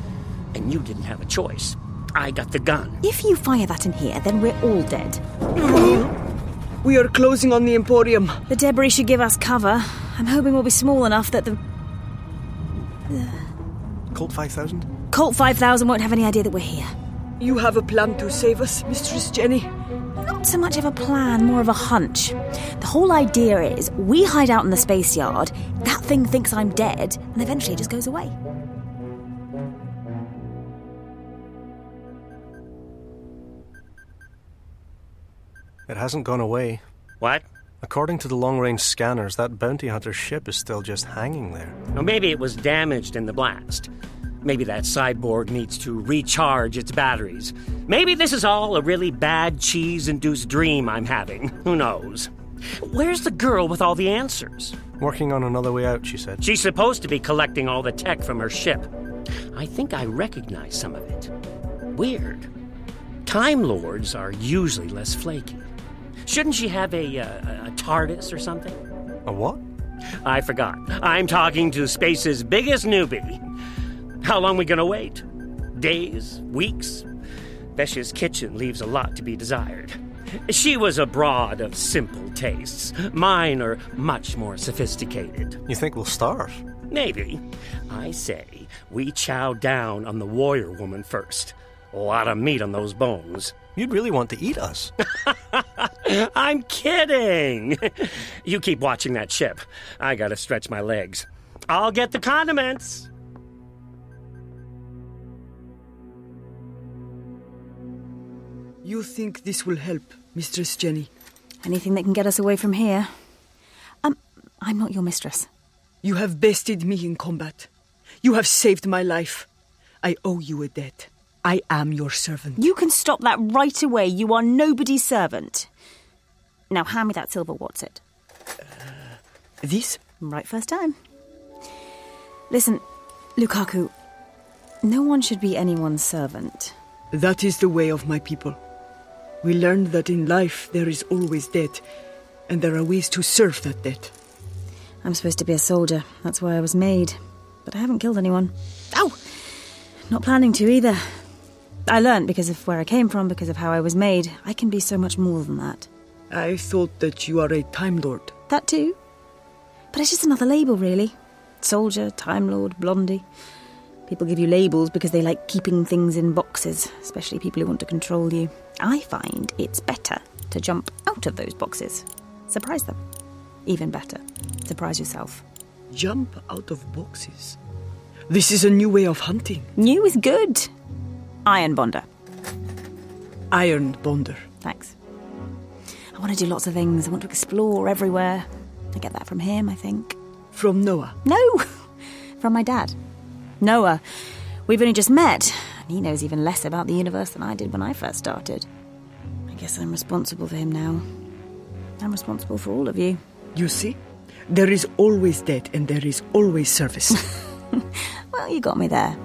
And you didn't have a choice. I got the gun. If you fire that in here, then we're all dead. We are closing on the Emporium. The debris should give us cover. I'm hoping we'll be small enough that the Colt 5000? Colt 5000 won't have any idea that we're here. You have a plan to save us, Mistress Jenny? Not so much of a plan, more of a hunch. The whole idea is we hide out in the space yard, that thing thinks I'm dead, and eventually it just goes away. It hasn't gone away. What? According to the long range scanners, that bounty hunter ship is still just hanging there. Well, maybe it was damaged in the blast. Maybe that cyborg needs to recharge its batteries. Maybe this is all a really bad cheese induced dream I'm having. Who knows? Where's the girl with all the answers? Working on another way out, she said. She's supposed to be collecting all the tech from her ship. I think I recognize some of it. Weird. Time Lords are usually less flaky. Shouldn't she have a, uh, a TARDIS or something? A what? I forgot. I'm talking to space's biggest newbie. How long we gonna wait? Days? Weeks? Vesh's kitchen leaves a lot to be desired. She was a broad of simple tastes. Mine are much more sophisticated. You think we'll starve? Maybe. I say we chow down on the warrior woman first. A lot of meat on those bones. You'd really want to eat us. I'm kidding. You keep watching that ship. I gotta stretch my legs. I'll get the condiments. You think this will help, Mistress Jenny? Anything that can get us away from here. Um, I'm not your mistress. You have bested me in combat. You have saved my life. I owe you a debt. I am your servant. You can stop that right away. You are nobody's servant. Now hand me that silver what's it. This? Right first time. Listen, Lukaku, no one should be anyone's servant. That is the way of my people. We learned that in life there is always debt, and there are ways to serve that debt. I'm supposed to be a soldier. That's why I was made. But I haven't killed anyone. Ow! Not planning to either. I learned because of where I came from, because of how I was made. I can be so much more than that. I thought that you are a Time Lord. That too. But it's just another label, really. Soldier, Time Lord, Blondie. People give you labels because they like keeping things in boxes, especially people who want to control you. I find it's better to jump out of those boxes. Surprise them. Even better, surprise yourself. Jump out of boxes. This is a new way of hunting. New is good. Iron Bonder. Iron Bonder. Thanks. I want to do lots of things. I want to explore everywhere. I get that from him, I think. From Noah? No, from my dad. Noah. We've only just met, he knows even less about the universe than I did when I first started. I guess I'm responsible for him now. I'm responsible for all of you. You see? There is always debt and there is always service. well, you got me there.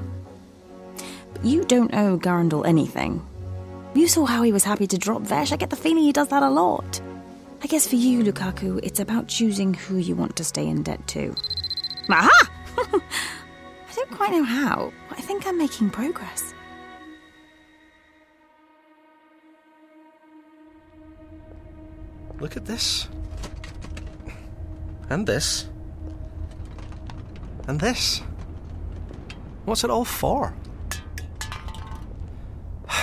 But you don't owe Garundel anything. You saw how he was happy to drop Vesh. I get the feeling he does that a lot. I guess for you, Lukaku, it's about choosing who you want to stay in debt to. Aha! I don't quite know how, but I think I'm making progress. Look at this. And this. And this. What's it all for?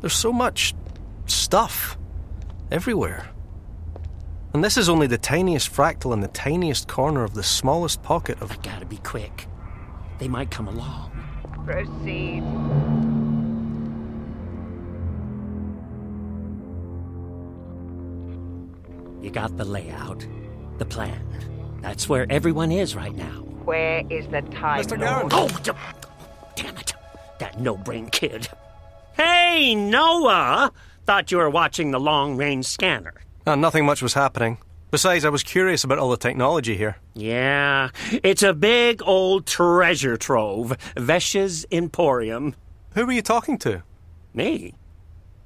There's so much stuff everywhere. And this is only the tiniest fractal in the tiniest corner of the smallest pocket of. I gotta be quick. They might come along. Proceed. You got the layout, the plan. That's where everyone is right now. Where is the time Mr. lord? Oh, d- damn it. That no brain kid. Hey, Noah! Thought you were watching the long range scanner. Ah, nothing much was happening. Besides, I was curious about all the technology here. Yeah, it's a big old treasure trove. Vesh's Emporium. Who were you talking to? Me?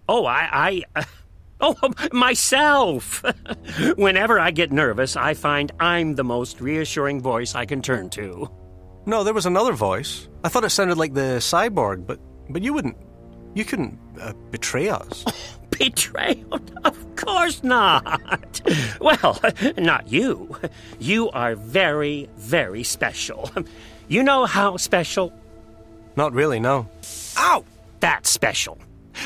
Oh, I. I oh, myself! Whenever I get nervous, I find I'm the most reassuring voice I can turn to. No, there was another voice. I thought it sounded like the cyborg, but but you wouldn't. You couldn't uh, betray us. Betrayal? Of course not. Well, not you. You are very, very special. You know how special? Not really, no. Ow! That's special.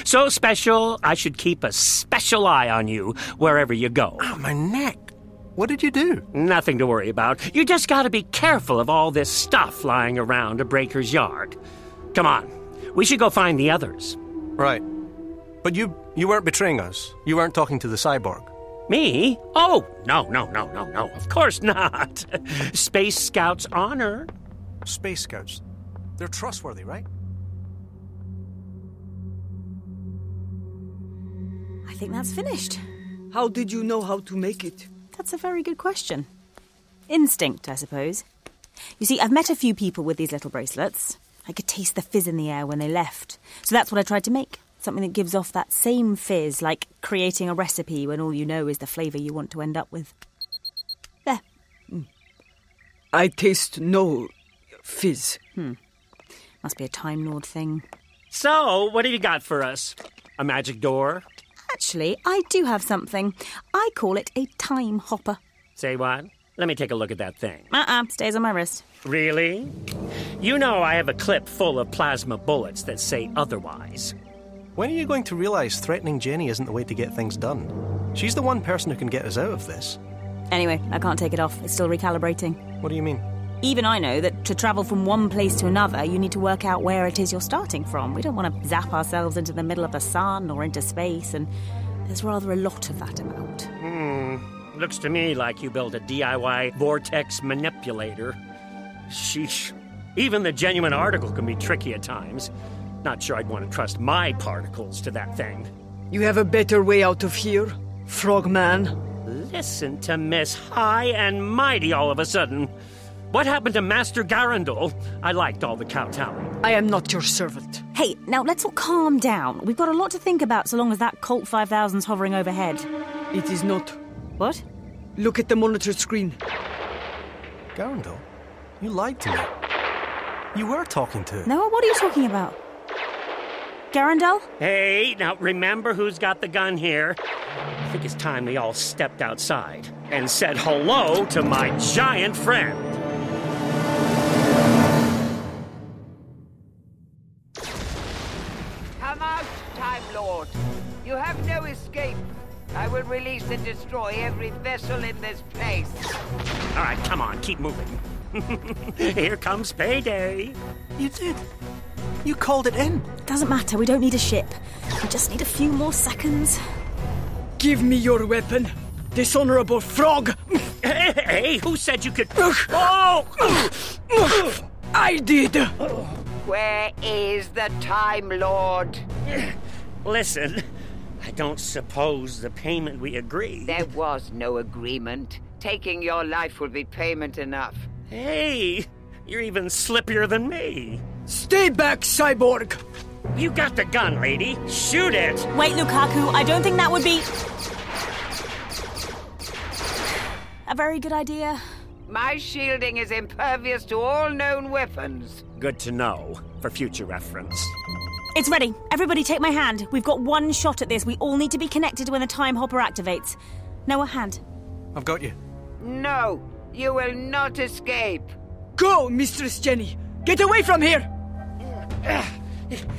So special, I should keep a special eye on you wherever you go. Oh, my neck. What did you do? Nothing to worry about. You just gotta be careful of all this stuff lying around a breaker's yard. Come on, we should go find the others. Right. But you you weren't betraying us. You weren't talking to the cyborg. Me? Oh, no, no, no, no, no. Of course not. Space Scouts honor. Space Scouts. They're trustworthy, right? I think that's finished. How did you know how to make it? That's a very good question. Instinct, I suppose. You see, I've met a few people with these little bracelets. I could taste the fizz in the air when they left. So that's what I tried to make. Something that gives off that same fizz, like creating a recipe when all you know is the flavour you want to end up with. There. Mm. I taste no fizz. Hmm. Must be a Time Lord thing. So, what have you got for us? A magic door? Actually, I do have something. I call it a time hopper. Say what? Let me take a look at that thing. Uh uh stays on my wrist. Really? You know I have a clip full of plasma bullets that say otherwise. When are you going to realize threatening Jenny isn't the way to get things done? She's the one person who can get us out of this. Anyway, I can't take it off. It's still recalibrating. What do you mean? Even I know that to travel from one place to another, you need to work out where it is you're starting from. We don't want to zap ourselves into the middle of the sun or into space, and there's rather a lot of that about. Hmm. Looks to me like you built a DIY vortex manipulator. Sheesh. Even the genuine article can be tricky at times. Not sure I'd want to trust my particles to that thing. You have a better way out of here, Frogman. Listen to Miss High and Mighty all of a sudden. What happened to Master Garundel? I liked all the kowtowing. I am not your servant. Hey, now let's all calm down. We've got a lot to think about so long as that Colt 5000's hovering overhead. It is not. What? Look at the monitor screen. Garundel, you lied to me. You were talking to. Noah, what are you talking about? Garundel? Hey, now remember who's got the gun here? I think it's time we all stepped outside and said hello to my giant friend. Will release and destroy every vessel in this place. All right, come on, keep moving. here comes payday. You did. You called it in. Doesn't matter, we don't need a ship. We just need a few more seconds. Give me your weapon, dishonorable frog. Hey, hey, who said you could? Oh! I did. Where is the Time Lord? Listen, I don't suppose the payment we agreed. There was no agreement. Taking your life will be payment enough. Hey, you're even slippier than me. Stay back, cyborg. You got the gun, lady. Shoot it. Wait, Lukaku, I don't think that would be. A very good idea. My shielding is impervious to all known weapons. Good to know for future reference. It's ready. Everybody take my hand. We've got one shot at this. We all need to be connected when the time hopper activates. Noah, hand. I've got you. No, you will not escape. Go, Mistress Jenny. Get away from here.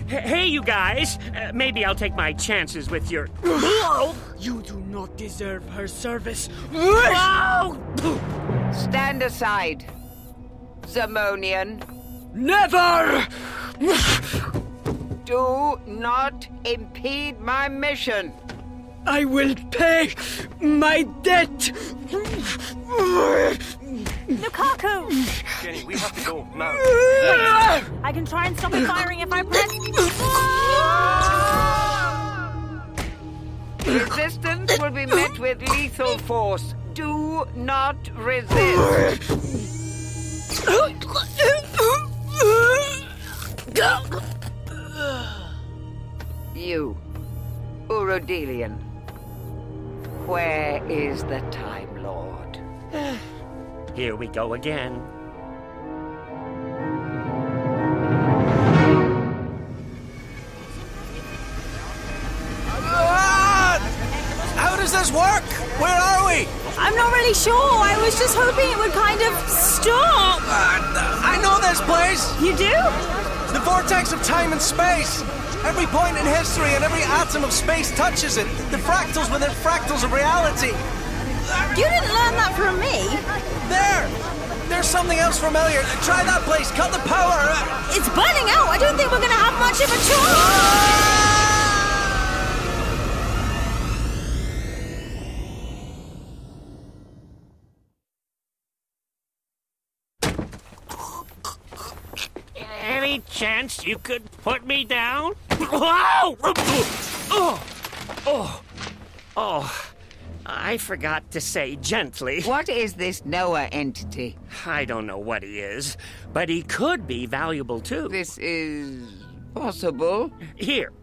Hey, you guys. Uh, maybe I'll take my chances with your. You do not deserve her service. Stand aside, Zamonian. Never! Do not impede my mission. I will pay my debt! Lukaku! Jenny, we have to go now. I can try and stop it firing if I press. Resistance will be met with lethal force. Do not resist. You, Urodelian. Where is the Time Lord? Here we go again. How does this work? Where are we? I'm not really sure. I was just hoping it would kind of stop. Uh, I know this place. You do? The vortex of time and space. Every point in history and every atom of space touches it. The fractals within fractals of reality. You didn't learn that from me. There! There's something else familiar. Try that place. Cut the power. It's burning out. I don't think we're going to have much of a choice. Chance you could put me down? Wow! Oh! Oh! Oh! I forgot to say gently. What is this Noah entity? I don't know what he is, but he could be valuable too. This is possible. Here.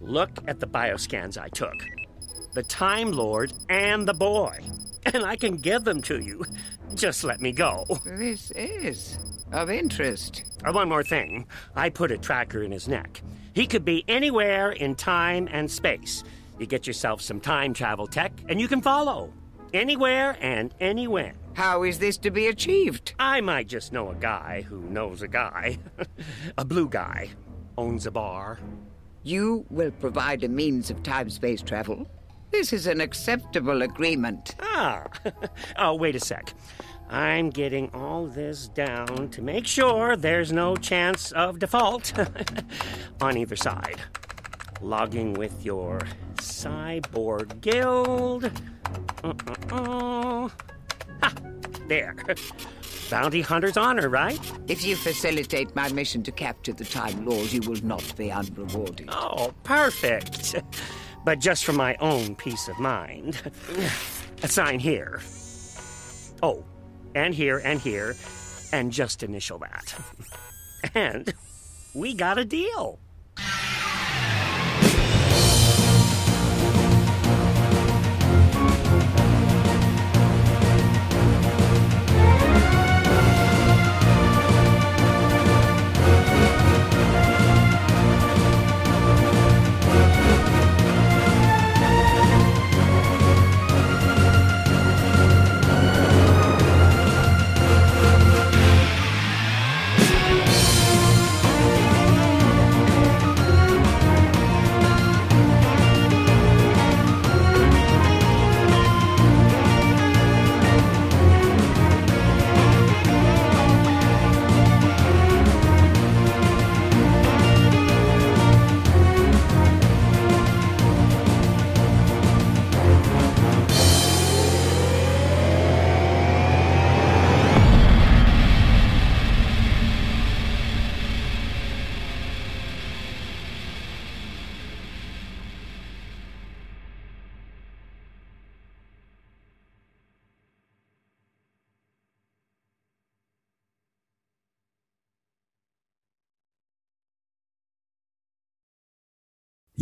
Look at the bioscans I took. The Time Lord and the boy. And I can give them to you. Just let me go. This is of interest. Uh, one more thing. I put a tracker in his neck. He could be anywhere in time and space. You get yourself some time travel tech, and you can follow. Anywhere and anywhere. How is this to be achieved? I might just know a guy who knows a guy. a blue guy. Owns a bar. You will provide a means of time space travel. This is an acceptable agreement. Ah. oh, wait a sec. I'm getting all this down to make sure there's no chance of default on either side. Logging with your cyborg guild. Uh-uh-uh. Ha! There. Bounty Hunter's honor, right? If you facilitate my mission to capture the Time Lord, you will not be unrewarded. Oh, perfect. But just for my own peace of mind. A sign here. Oh, and here and here, and just initial that. And we got a deal.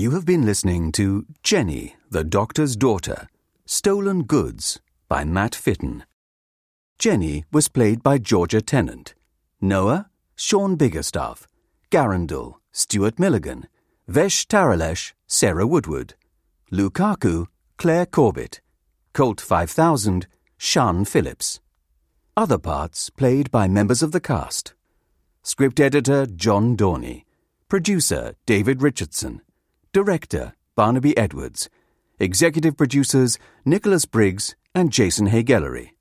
You have been listening to Jenny, the Doctor's Daughter Stolen Goods by Matt Fitton. Jenny was played by Georgia Tennant. Noah, Sean Biggerstaff. Garundel, Stuart Milligan. Vesh Taralesh, Sarah Woodward. Lukaku, Claire Corbett. Colt 5000, Sean Phillips. Other parts played by members of the cast. Script editor John Dorney. Producer David Richardson. Director Barnaby Edwards. Executive producers Nicholas Briggs and Jason Haigh-Ellery.